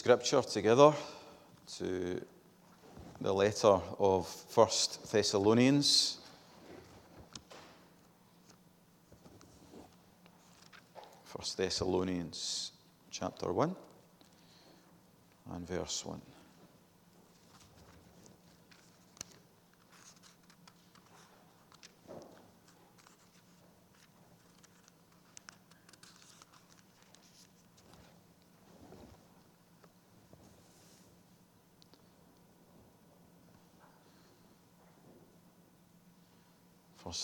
Scripture together to the letter of First Thessalonians. First Thessalonians chapter 1 and verse 1.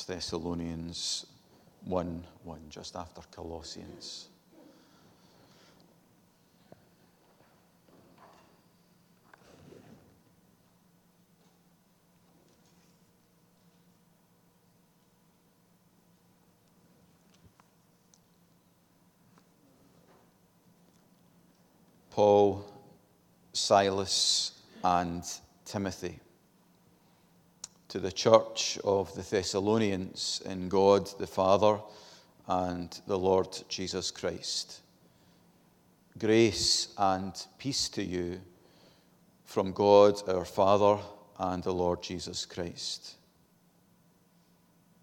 Thessalonians 1 1, just after Colossians. Paul, Silas, and Timothy to the church of the Thessalonians in God the Father and the Lord Jesus Christ. Grace and peace to you from God our Father and the Lord Jesus Christ.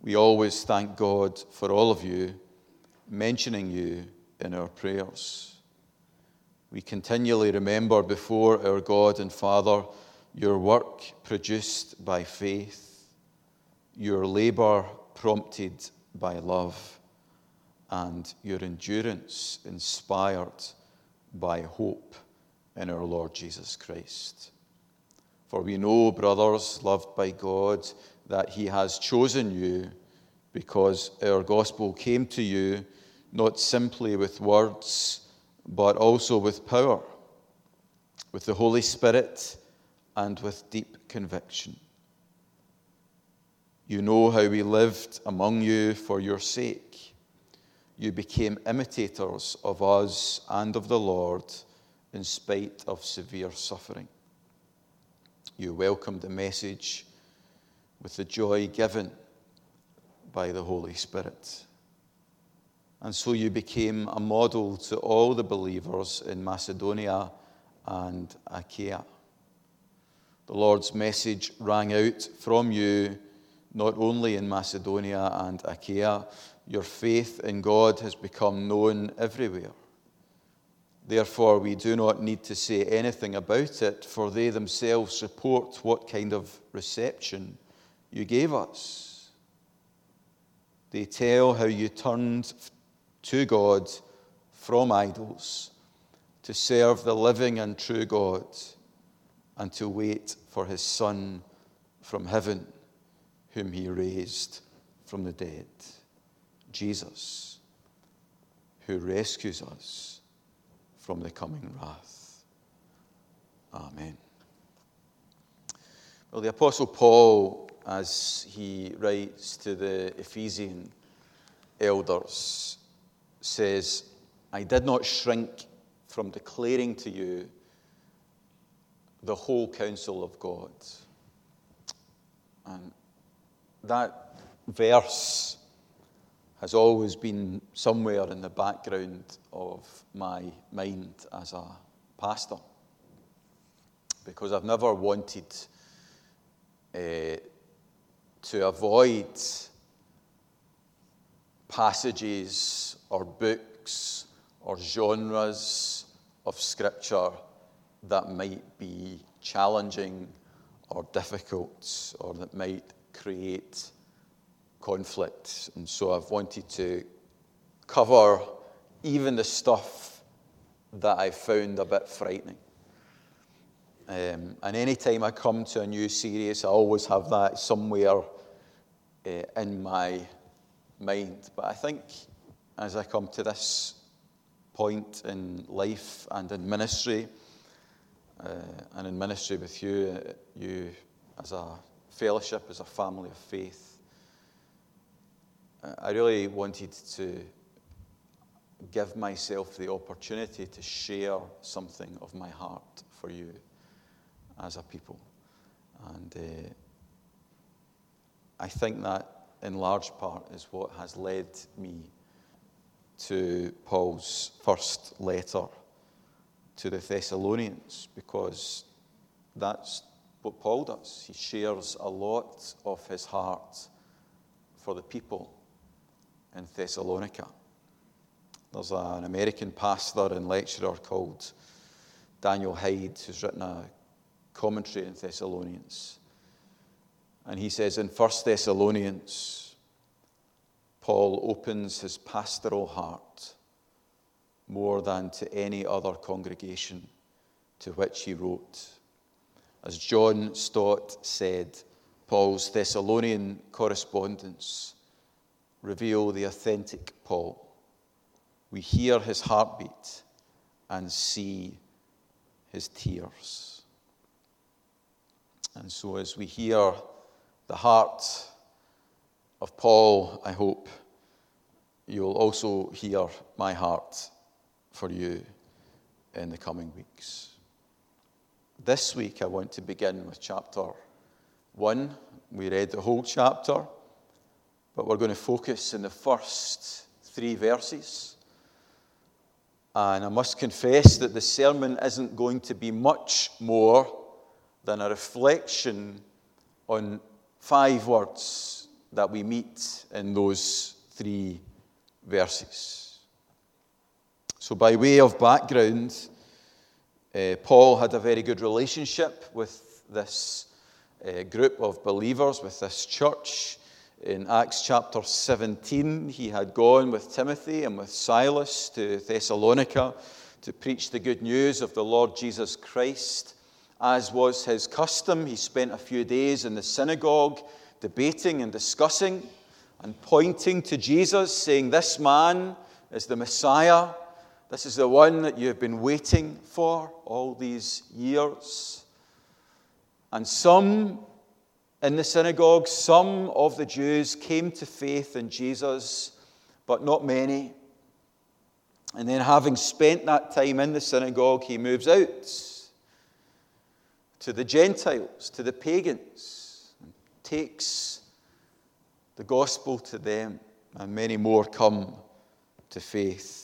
We always thank God for all of you, mentioning you in our prayers. We continually remember before our God and Father your work produced by faith, your labor prompted by love, and your endurance inspired by hope in our Lord Jesus Christ. For we know, brothers, loved by God, that He has chosen you because our gospel came to you not simply with words, but also with power, with the Holy Spirit and with deep conviction. You know how we lived among you for your sake. You became imitators of us and of the Lord in spite of severe suffering. You welcomed the message with the joy given by the Holy Spirit. And so you became a model to all the believers in Macedonia and Achaia. The Lord's message rang out from you not only in Macedonia and Achaia, your faith in God has become known everywhere. Therefore, we do not need to say anything about it, for they themselves report what kind of reception you gave us. They tell how you turned to God from idols to serve the living and true God and to wait for his Son from heaven, whom he raised from the dead. Jesus, who rescues us from the coming wrath. Amen. Well, the Apostle Paul, as he writes to the Ephesian elders, says, I did not shrink from declaring to you the whole counsel of God. And that verse has always been somewhere in the background of my mind as a pastor. Because I've never wanted uh, to avoid passages or books or genres of Scripture that might be challenging or difficult or that might create conflict. And so I've wanted to cover even the stuff that I found a bit frightening. Um, and anytime I come to a new series, I always have that somewhere uh, in my mind. But I think as I come to this point in life and in ministry, uh, and in ministry with you, you as a fellowship, as a family of faith. Uh, I really wanted to give myself the opportunity to share something of my heart for you as a people. And uh, I think that in large part is what has led me to Paul's first letter to the Thessalonians because that's what Paul does. He shares a lot of his heart for the people in Thessalonica. There's an American pastor and lecturer called Daniel Hyde who's written a commentary in Thessalonians. And he says in 1 Thessalonians, Paul opens his pastoral heart more than to any other congregation to which he wrote. As John Stott said, Paul's Thessalonian correspondence reveal the authentic Paul. We hear his heartbeat and see his tears. And so, as we hear the heart of Paul, I hope you'll also hear my heart for you in the coming weeks. This week, I want to begin with chapter one. We read the whole chapter, but we're going to focus in the first three verses. And I must confess that the sermon isn't going to be much more than a reflection on five words that we meet in those three verses. So, by way of background, uh, Paul had a very good relationship with this uh, group of believers, with this church. In Acts chapter 17, he had gone with Timothy and with Silas to Thessalonica to preach the good news of the Lord Jesus Christ. As was his custom, he spent a few days in the synagogue debating and discussing and pointing to Jesus, saying, This man is the Messiah. This is the one that you've been waiting for all these years. And some in the synagogue, some of the Jews came to faith in Jesus, but not many. And then, having spent that time in the synagogue, he moves out to the Gentiles, to the pagans, and takes the gospel to them, and many more come to faith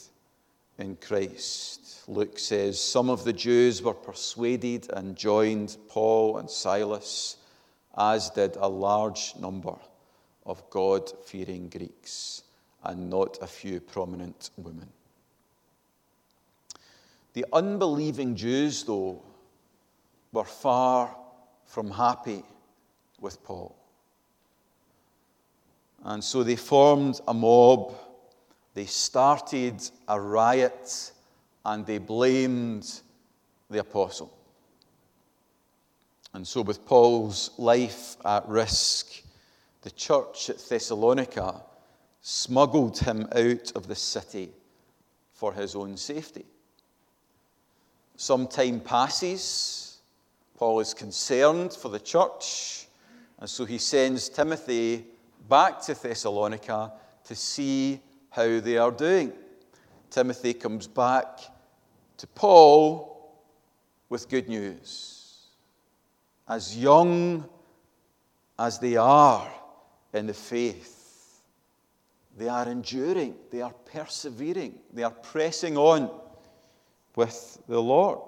in Christ. Luke says some of the Jews were persuaded and joined Paul and Silas, as did a large number of God fearing Greeks, and not a few prominent women. The unbelieving Jews, though, were far from happy with Paul. And so they formed a mob they started a riot and they blamed the apostle. And so, with Paul's life at risk, the church at Thessalonica smuggled him out of the city for his own safety. Some time passes. Paul is concerned for the church, and so he sends Timothy back to Thessalonica to see how they are doing. Timothy comes back to Paul with good news. As young as they are in the faith, they are enduring, they are persevering, they are pressing on with the Lord.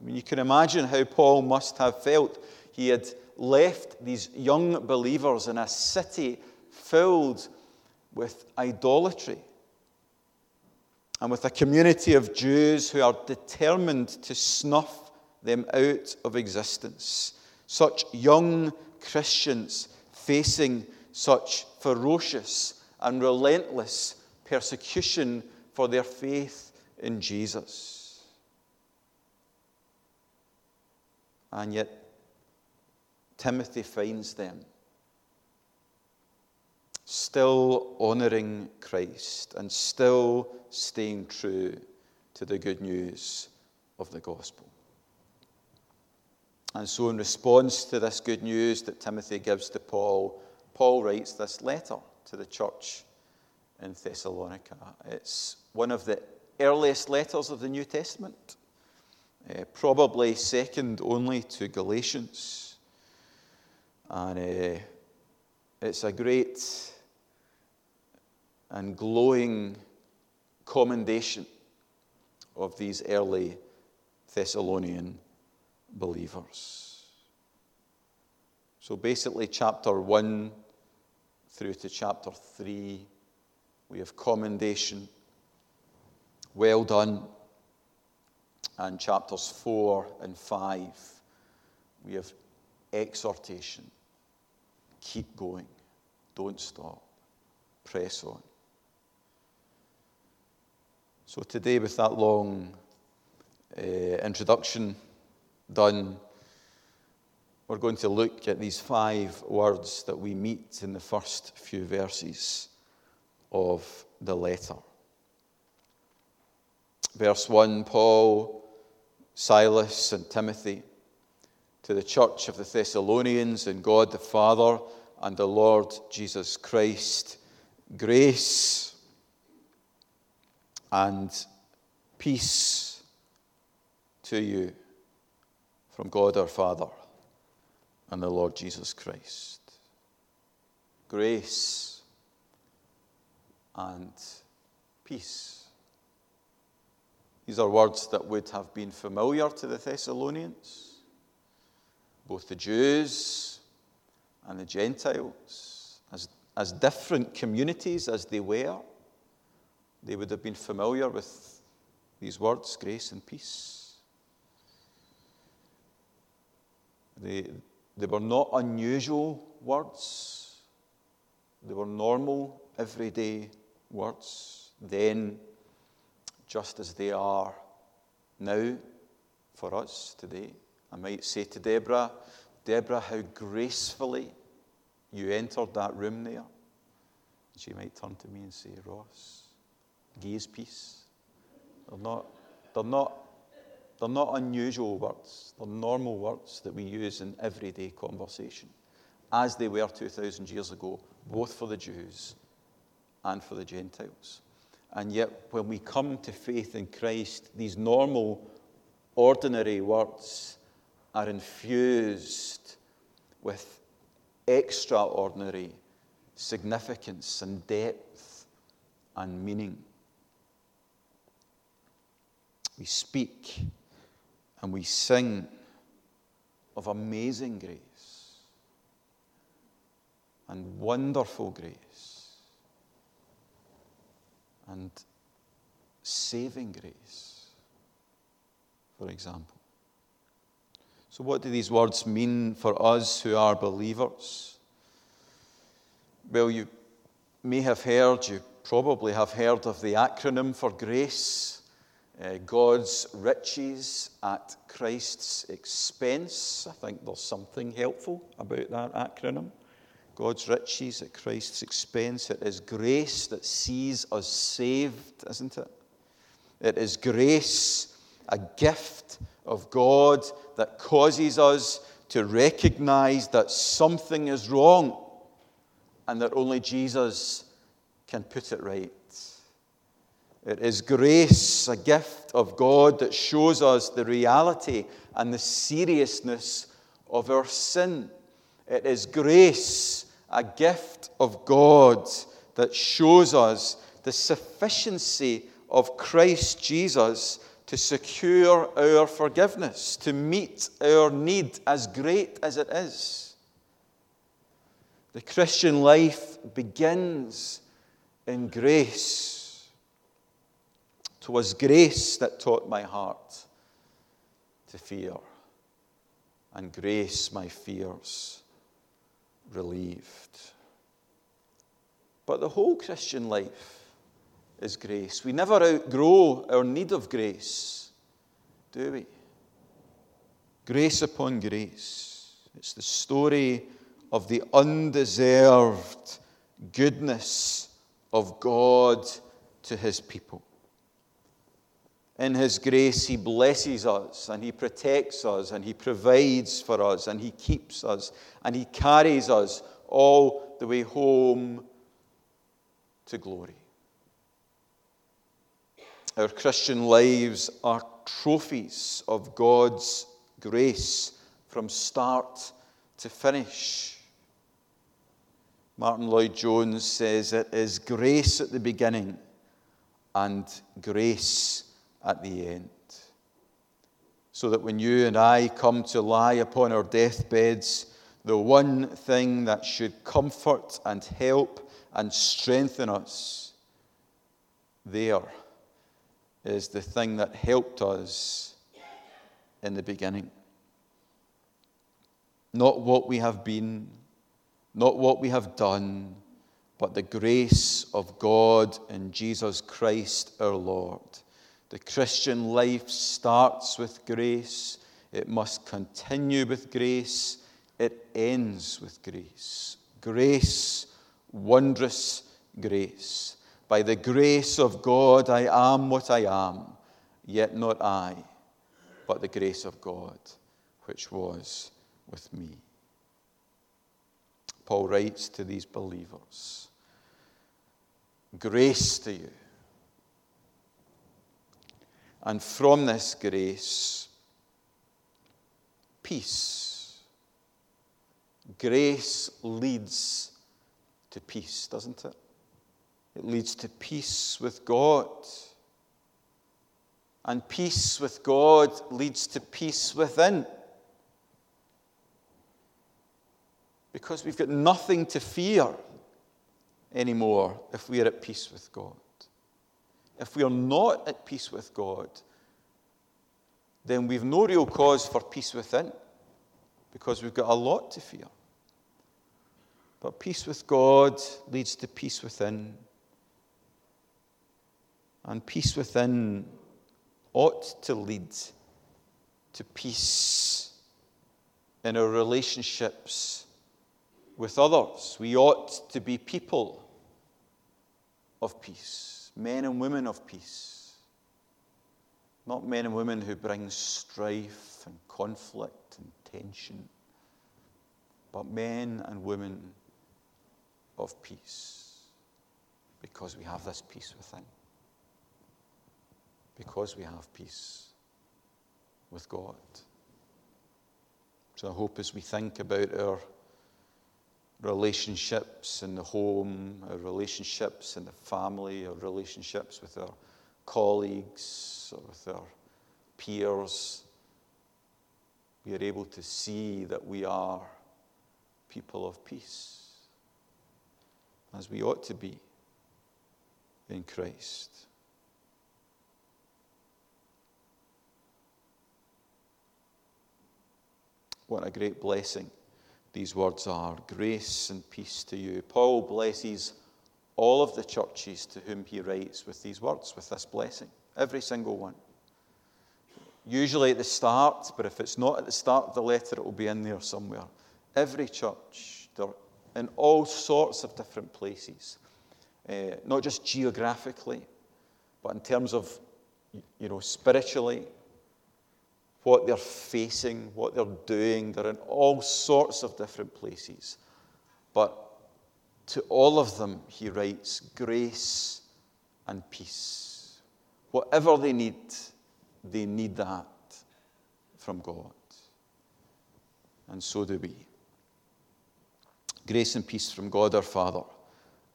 I mean, you can imagine how Paul must have felt. He had left these young believers in a city filled with idolatry and with a community of Jews who are determined to snuff them out of existence. Such young Christians facing such ferocious and relentless persecution for their faith in Jesus. And yet, Timothy finds them still honoring Christ and still staying true to the good news of the gospel. And so, in response to this good news that Timothy gives to Paul, Paul writes this letter to the church in Thessalonica. It's one of the earliest letters of the New Testament, uh, probably second only to Galatians. And uh, it's a great and glowing commendation of these early Thessalonian believers. So basically, chapter 1 through to chapter 3, we have commendation. Well done. And chapters 4 and 5, we have exhortation. Keep going. Don't stop. Press on. So, today, with that long uh, introduction done, we're going to look at these five words that we meet in the first few verses of the letter. Verse 1 Paul, Silas, and Timothy to the church of the Thessalonians and God the Father and the Lord Jesus Christ, grace and peace to you from God our Father and the Lord Jesus Christ. Grace and peace. These are words that would have been familiar to the Thessalonians, both the Jews and the Gentiles, as, as different communities as they were. They would have been familiar with these words, grace and peace. They, they were not unusual words, they were normal, everyday words. Then, just as they are now for us today, I might say to Deborah, Deborah, how gracefully you entered that room there. She might turn to me and say, Ross, gaze peace. They're not, they're not they're not unusual words, they're normal words that we use in everyday conversation, as they were 2,000 years ago, both for the Jews and for the Gentiles. And yet, when we come to faith in Christ, these normal, ordinary words are infused with extraordinary significance and depth and meaning. We speak and we sing of amazing grace and wonderful grace and saving grace, for example. So, what do these words mean for us who are believers? Well, you may have heard, you probably have heard of the acronym for grace uh, God's riches at Christ's expense. I think there's something helpful about that acronym. God's riches at Christ's expense. It is grace that sees us saved, isn't it? It is grace, a gift of God that causes us to recognize that something is wrong and that only Jesus can put it right. It is grace, a gift of God that shows us the reality and the seriousness of our sin. It is grace, a gift of God that shows us the sufficiency of Christ Jesus to secure our forgiveness, to meet our need, as great as it is. The Christian life begins in grace. 'Twas grace that taught my heart to fear, and grace my fears relieved. But the whole Christian life is grace. We never outgrow our need of grace, do we? Grace upon grace. It's the story of the undeserved goodness of God to his people. In His grace, He blesses us and He protects us and He provides for us and He keeps us and He carries us all the way home to glory. Our Christian lives are trophies of God's grace from start to finish. Martyn Lloyd-Jones says it is grace at the beginning and grace at the end. so that when you and I come to lie upon our deathbeds, the one thing that should comfort and help and strengthen us there is the thing that helped us in the beginning. Not what we have been, not what we have done, but the grace of God in Jesus Christ our Lord. The Christian life starts with grace, it must continue with grace, it ends with grace. Grace, wondrous grace. By the grace of God, I am what I am, yet not I, but the grace of God, which was with me. Paul writes to these believers Grace to you. And from this grace, peace. Grace leads to peace, doesn't it? It leads to peace with God. And peace with God leads to peace within. Because we've got nothing to fear anymore if we are at peace with God. If we are not at peace with God, then we've no real cause for peace within because we've got a lot to fear. But peace with God leads to peace within. And peace within ought to lead to peace in our relationships with others. We ought to be people of peace, men and women of peace. Not men and women who bring strife and conflict and tension, but men and women of peace because we have this peace within because we have peace with God. So I hope as we think about our relationships in the home, our relationships in the family, our relationships with our colleagues or with our peers, we are able to see that we are people of peace, as we ought to be in Christ. What a great blessing these words are. Grace and peace to you. Paul blesses all of the churches to whom he writes with these words, with this blessing. Every single one. Usually at the start, but if it's not at the start of the letter, it will be in there somewhere. Every church, they're in all sorts of different places, uh, not just geographically, but in terms of, you know, spiritually, what they're facing, what they're doing. They're in all sorts of different places. But to all of them, he writes grace and peace. Whatever they need, they need that from God. And so do we. Grace and peace from God our Father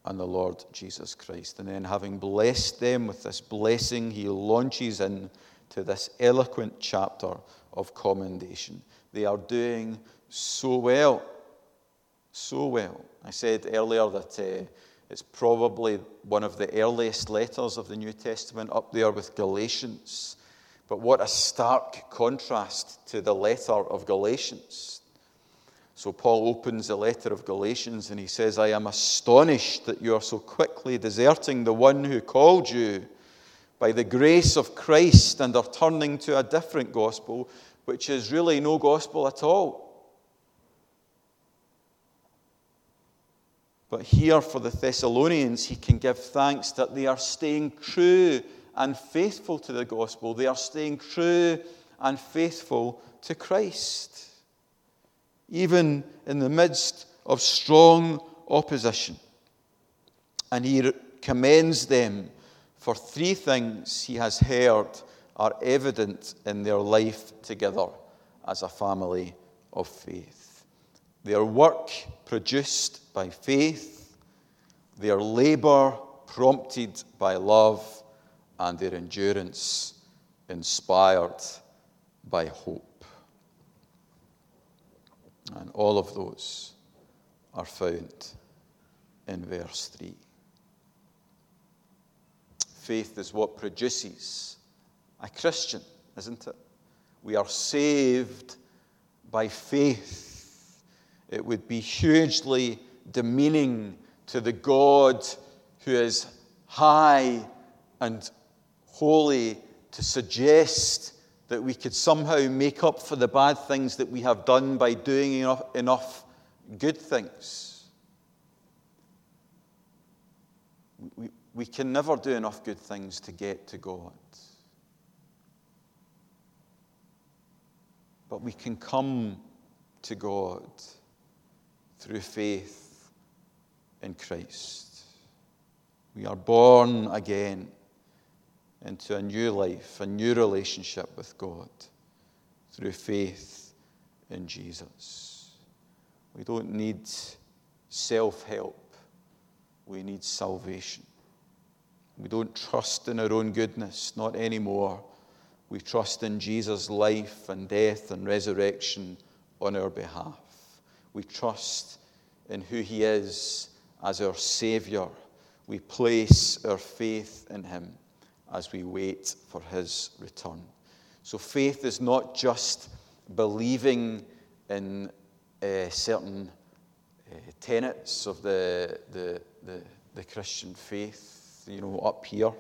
and the Lord Jesus Christ. And then, having blessed them with this blessing, he launches in to this eloquent chapter of commendation. They are doing so well. So well. I said earlier that uh, it's probably one of the earliest letters of the New Testament, up there with Galatians. But what a stark contrast to the letter of Galatians. So Paul opens the letter of Galatians and he says, I am astonished that you are so quickly deserting the one who called you by the grace of Christ and are turning to a different gospel, which is really no gospel at all. But here for the Thessalonians, he can give thanks that they are staying true and faithful to the gospel. They are staying true and faithful to Christ, even in the midst of strong opposition. And he commends them for three things he has heard are evident in their life together as a family of faith their work produced by faith, their labour prompted by love, and their endurance inspired by hope. And all of those are found in verse 3. Faith is what produces a Christian, isn't it? We are saved by faith. It would be hugely demeaning to the God who is high and holy to suggest that we could somehow make up for the bad things that we have done by doing enough, enough good things. We can never do enough good things to get to God. But we can come to God through faith in Christ. We are born again into a new life, a new relationship with God through faith in Jesus. We don't need self help, we need salvation. We don't trust in our own goodness, not anymore. We trust in Jesus' life and death and resurrection on our behalf. We trust in who He is as our Savior. We place our faith in Him as we wait for His return. So, faith is not just believing in uh, certain uh, tenets of the, the, the, the Christian faith, you know, up here,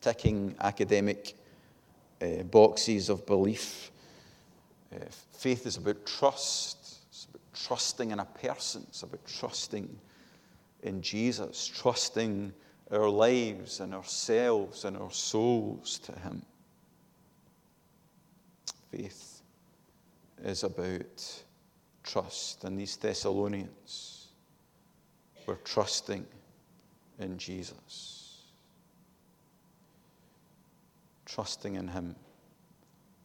ticking academic uh, boxes of belief. Uh, faith is about trust. It's about trusting in a person. It's about trusting in Jesus, trusting our lives and ourselves and our souls to Him. Faith is about trust. And these Thessalonians were trusting in Jesus, trusting in Him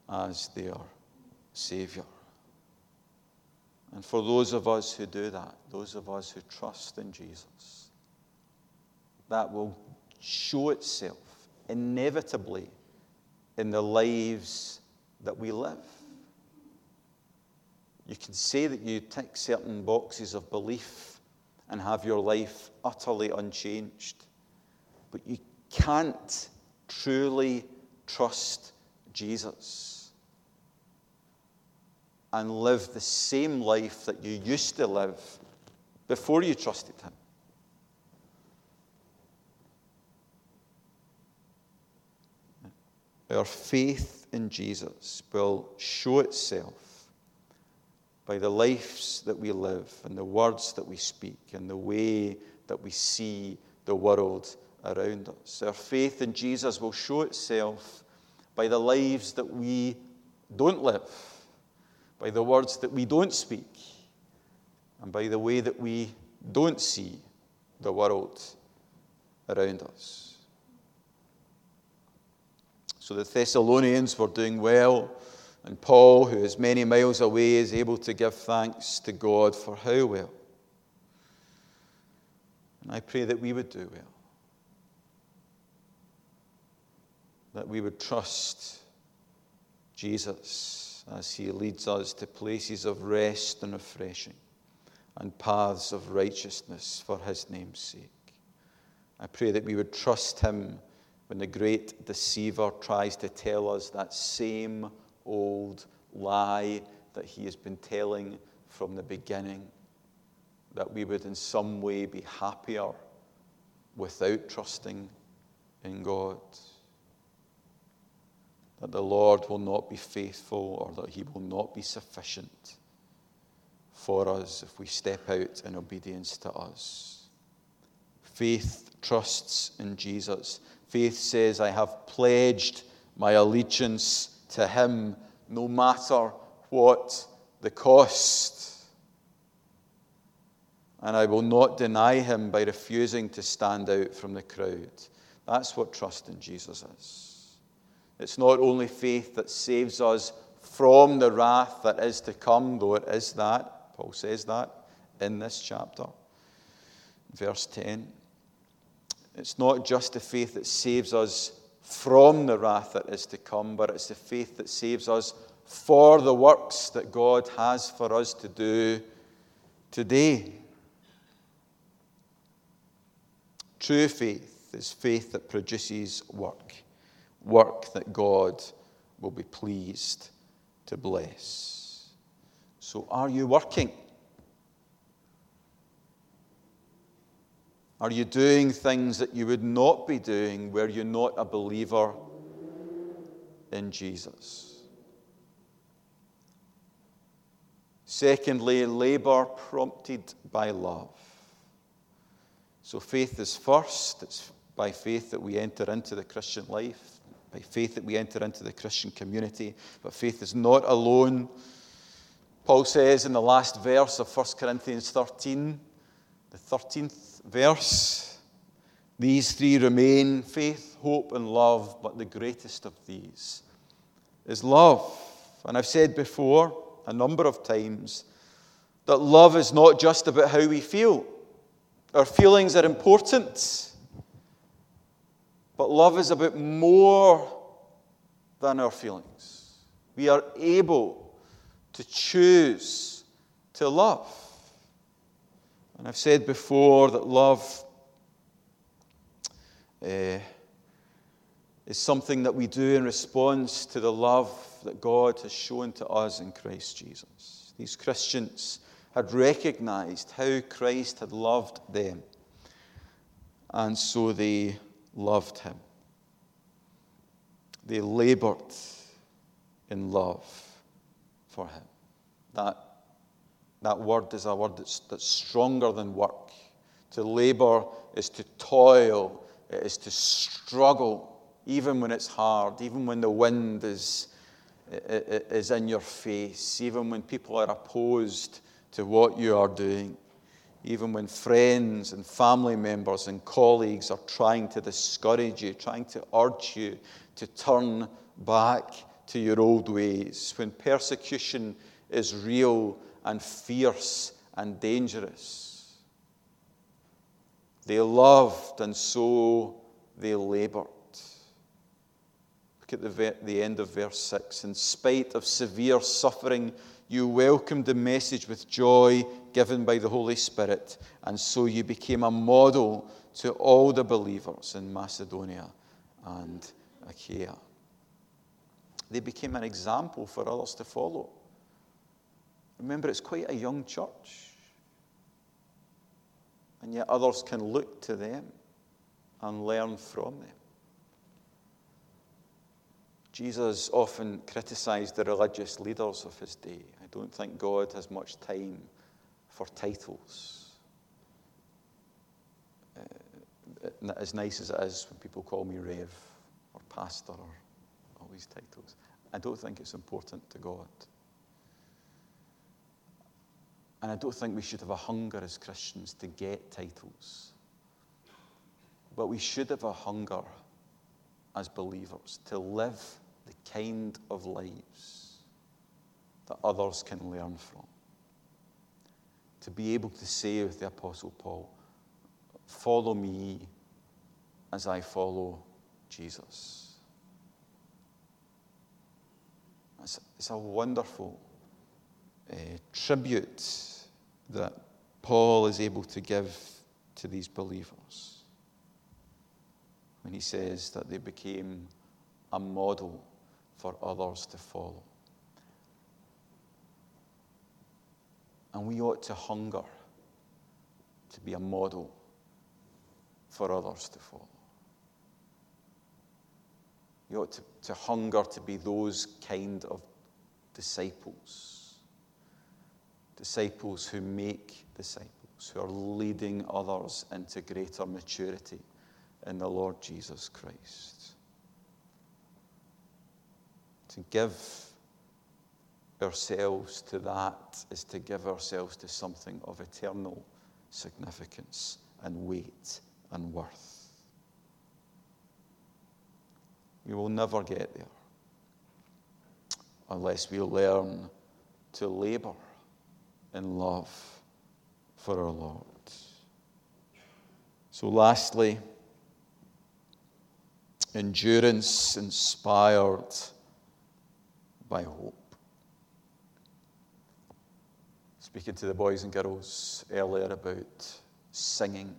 as their Savior. And for those of us who do that, those of us who trust in Jesus, that will show itself inevitably in the lives that we live. You can say that you tick certain boxes of belief and have your life utterly unchanged, but you can't truly trust Jesus and live the same life that you used to live before you trusted Him. Our faith in Jesus will show itself by the lives that we live and the words that we speak and the way that we see the world around us. Our faith in Jesus will show itself by the lives that we don't live, by the words that we don't speak, and by the way that we don't see the world around us. So the Thessalonians were doing well, and Paul, who is many miles away, is able to give thanks to God for how well. And I pray that we would do well, that we would trust Jesus as he leads us to places of rest and refreshing and paths of righteousness for his name's sake. I pray that we would trust him when the great deceiver tries to tell us that same old lie that he has been telling from the beginning, that we would in some way be happier without trusting in God. That the Lord will not be faithful or that he will not be sufficient for us if we step out in obedience to us. Faith trusts in Jesus. Faith says, I have pledged my allegiance to him no matter what the cost. And I will not deny him by refusing to stand out from the crowd. That's what trust in Jesus is. It's not only faith that saves us from the wrath that is to come, though it is that. Paul says that in this chapter. Verse 10. It's not just a faith that saves us from the wrath that is to come, but it's the faith that saves us for the works that God has for us to do today. True faith is faith that produces work, work that God will be pleased to bless. So, are you working? Are you doing things that you would not be doing were you not a believer in Jesus? Secondly, labor prompted by love. So faith is first. It's by faith that we enter into the Christian life, by faith that we enter into the Christian community. But faith is not alone. Paul says in the last verse of 1 Corinthians 13, the 13th verse, these three remain faith, hope, and love, but the greatest of these is love. And I've said before a number of times that love is not just about how we feel. Our feelings are important, but love is about more than our feelings. We are able to choose to love. And I've said before that love uh, is something that we do in response to the love that God has shown to us in Christ Jesus. These Christians had recognized how Christ had loved them, and so they loved him. They labored in love for him. That, that word is a word that's, that's stronger than work. To labor is to toil, it is to struggle, even when it's hard, even when the wind is, is in your face, even when people are opposed to what you are doing, even when friends and family members and colleagues are trying to discourage you, trying to urge you to turn back to your old ways, when persecution is real and fierce and dangerous. They loved and so they labored. Look at the, the end of verse 6. In spite of severe suffering, you welcomed the message with joy given by the Holy Spirit, and so you became a model to all the believers in Macedonia and Achaia. They became an example for others to follow. Remember, it's quite a young church. And yet others can look to them and learn from them. Jesus often criticized the religious leaders of his day. I don't think God has much time for titles. Uh, as nice as it is when people call me Rev or Pastor or all these titles, I don't think it's important to God. And I don't think we should have a hunger as Christians to get titles. But we should have a hunger as believers to live the kind of lives that others can learn from. To be able to say with the Apostle Paul, Follow me as I follow Jesus. It's, a wonderful uh, tribute that Paul is able to give to these believers when he says that they became a model for others to follow. And we ought to hunger to be a model for others to follow. You ought to, to hunger to be those kind of disciples. Disciples who make disciples, who are leading others into greater maturity in the Lord Jesus Christ. To give ourselves to that is to give ourselves to something of eternal significance and weight and worth. We will never get there unless we learn to labor in love for our Lord. So, lastly, endurance inspired by hope. Speaking to the boys and girls earlier about singing,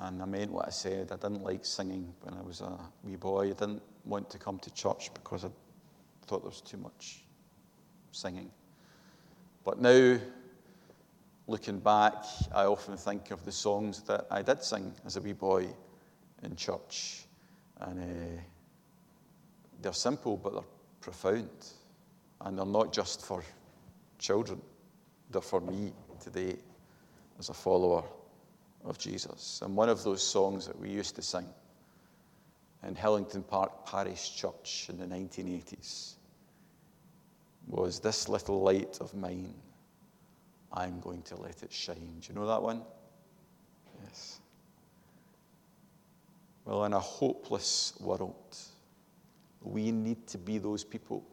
and I meant what I said. I didn't like singing when I was a wee boy. I didn't want to come to church because I thought there was too much singing. But now, looking back, I often think of the songs that I did sing as a wee boy in church. And uh, they're simple, but they're profound. And they're not just for children, they're for me today as a follower of Jesus. And one of those songs that we used to sing in Hillington Park Parish Church in the 1980s was This Little Light of Mine, I'm going to let it shine. Do you know that one? Yes. Well, in a hopeless world, we need to be those people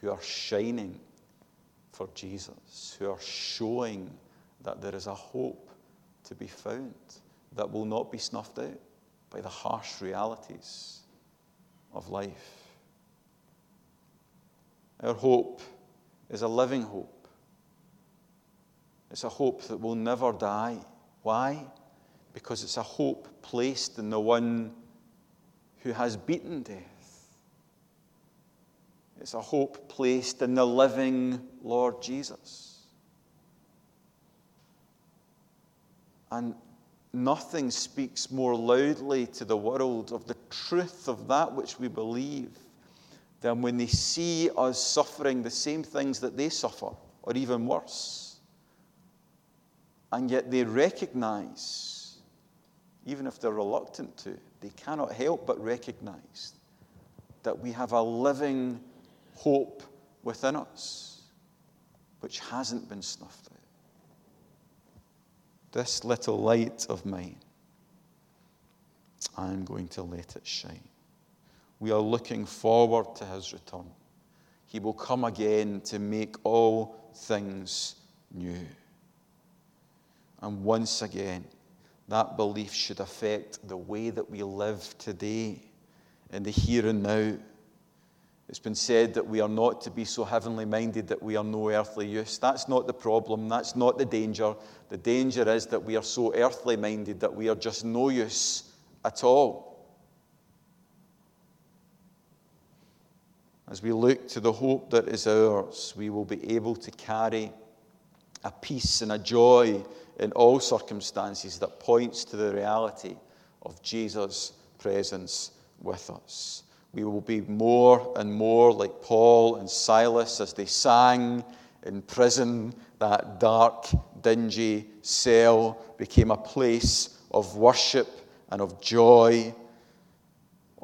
who are shining for Jesus, who are showing that there is a hope to be found that will not be snuffed out by the harsh realities of life. Our hope is a living hope. It's a hope that will never die. Why? Because it's a hope placed in the one who has beaten death. It's a hope placed in the living Lord Jesus. And nothing speaks more loudly to the world of the truth of that which we believe than when they see us suffering the same things that they suffer, or even worse. And yet they recognize, even if they're reluctant to, they cannot help but recognize that we have a living hope within us which hasn't been snuffed out. This little light of mine, I'm going to let it shine. We are looking forward to his return. He will come again to make all things new. And once again, that belief should affect the way that we live today, in the here and now. It's been said that we are not to be so heavenly minded that we are no earthly use. That's not the problem. That's not the danger. The danger is that we are so earthly minded that we are just no use at all. As we look to the hope that is ours, we will be able to carry a peace and a joy in all circumstances that points to the reality of Jesus' presence with us. We will be more and more like Paul and Silas as they sang in prison. That dark, dingy cell became a place of worship and of joy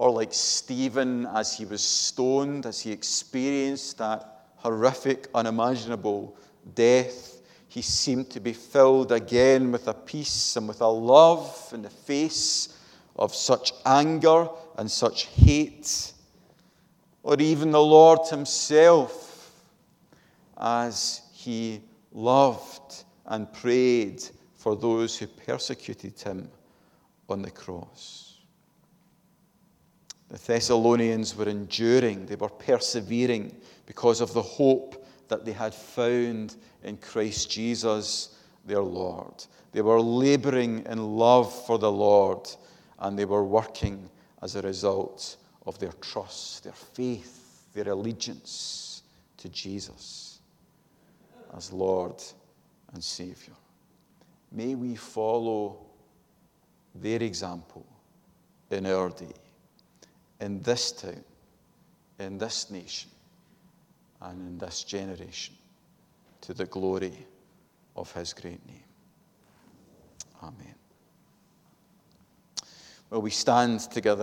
or like Stephen as he was stoned, as he experienced that horrific, unimaginable death, he seemed to be filled again with a peace and with a love in the face of such anger and such hate. Or even the Lord Himself, as He loved and prayed for those who persecuted Him on the cross. The Thessalonians were enduring, they were persevering because of the hope that they had found in Christ Jesus, their Lord. They were laboring in love for the Lord, and they were working as a result of their trust, their faith, their allegiance to Jesus as Lord and Savior. May we follow their example in our day in this town, in this nation, and in this generation to the glory of his great name. Amen. Well, we stand together.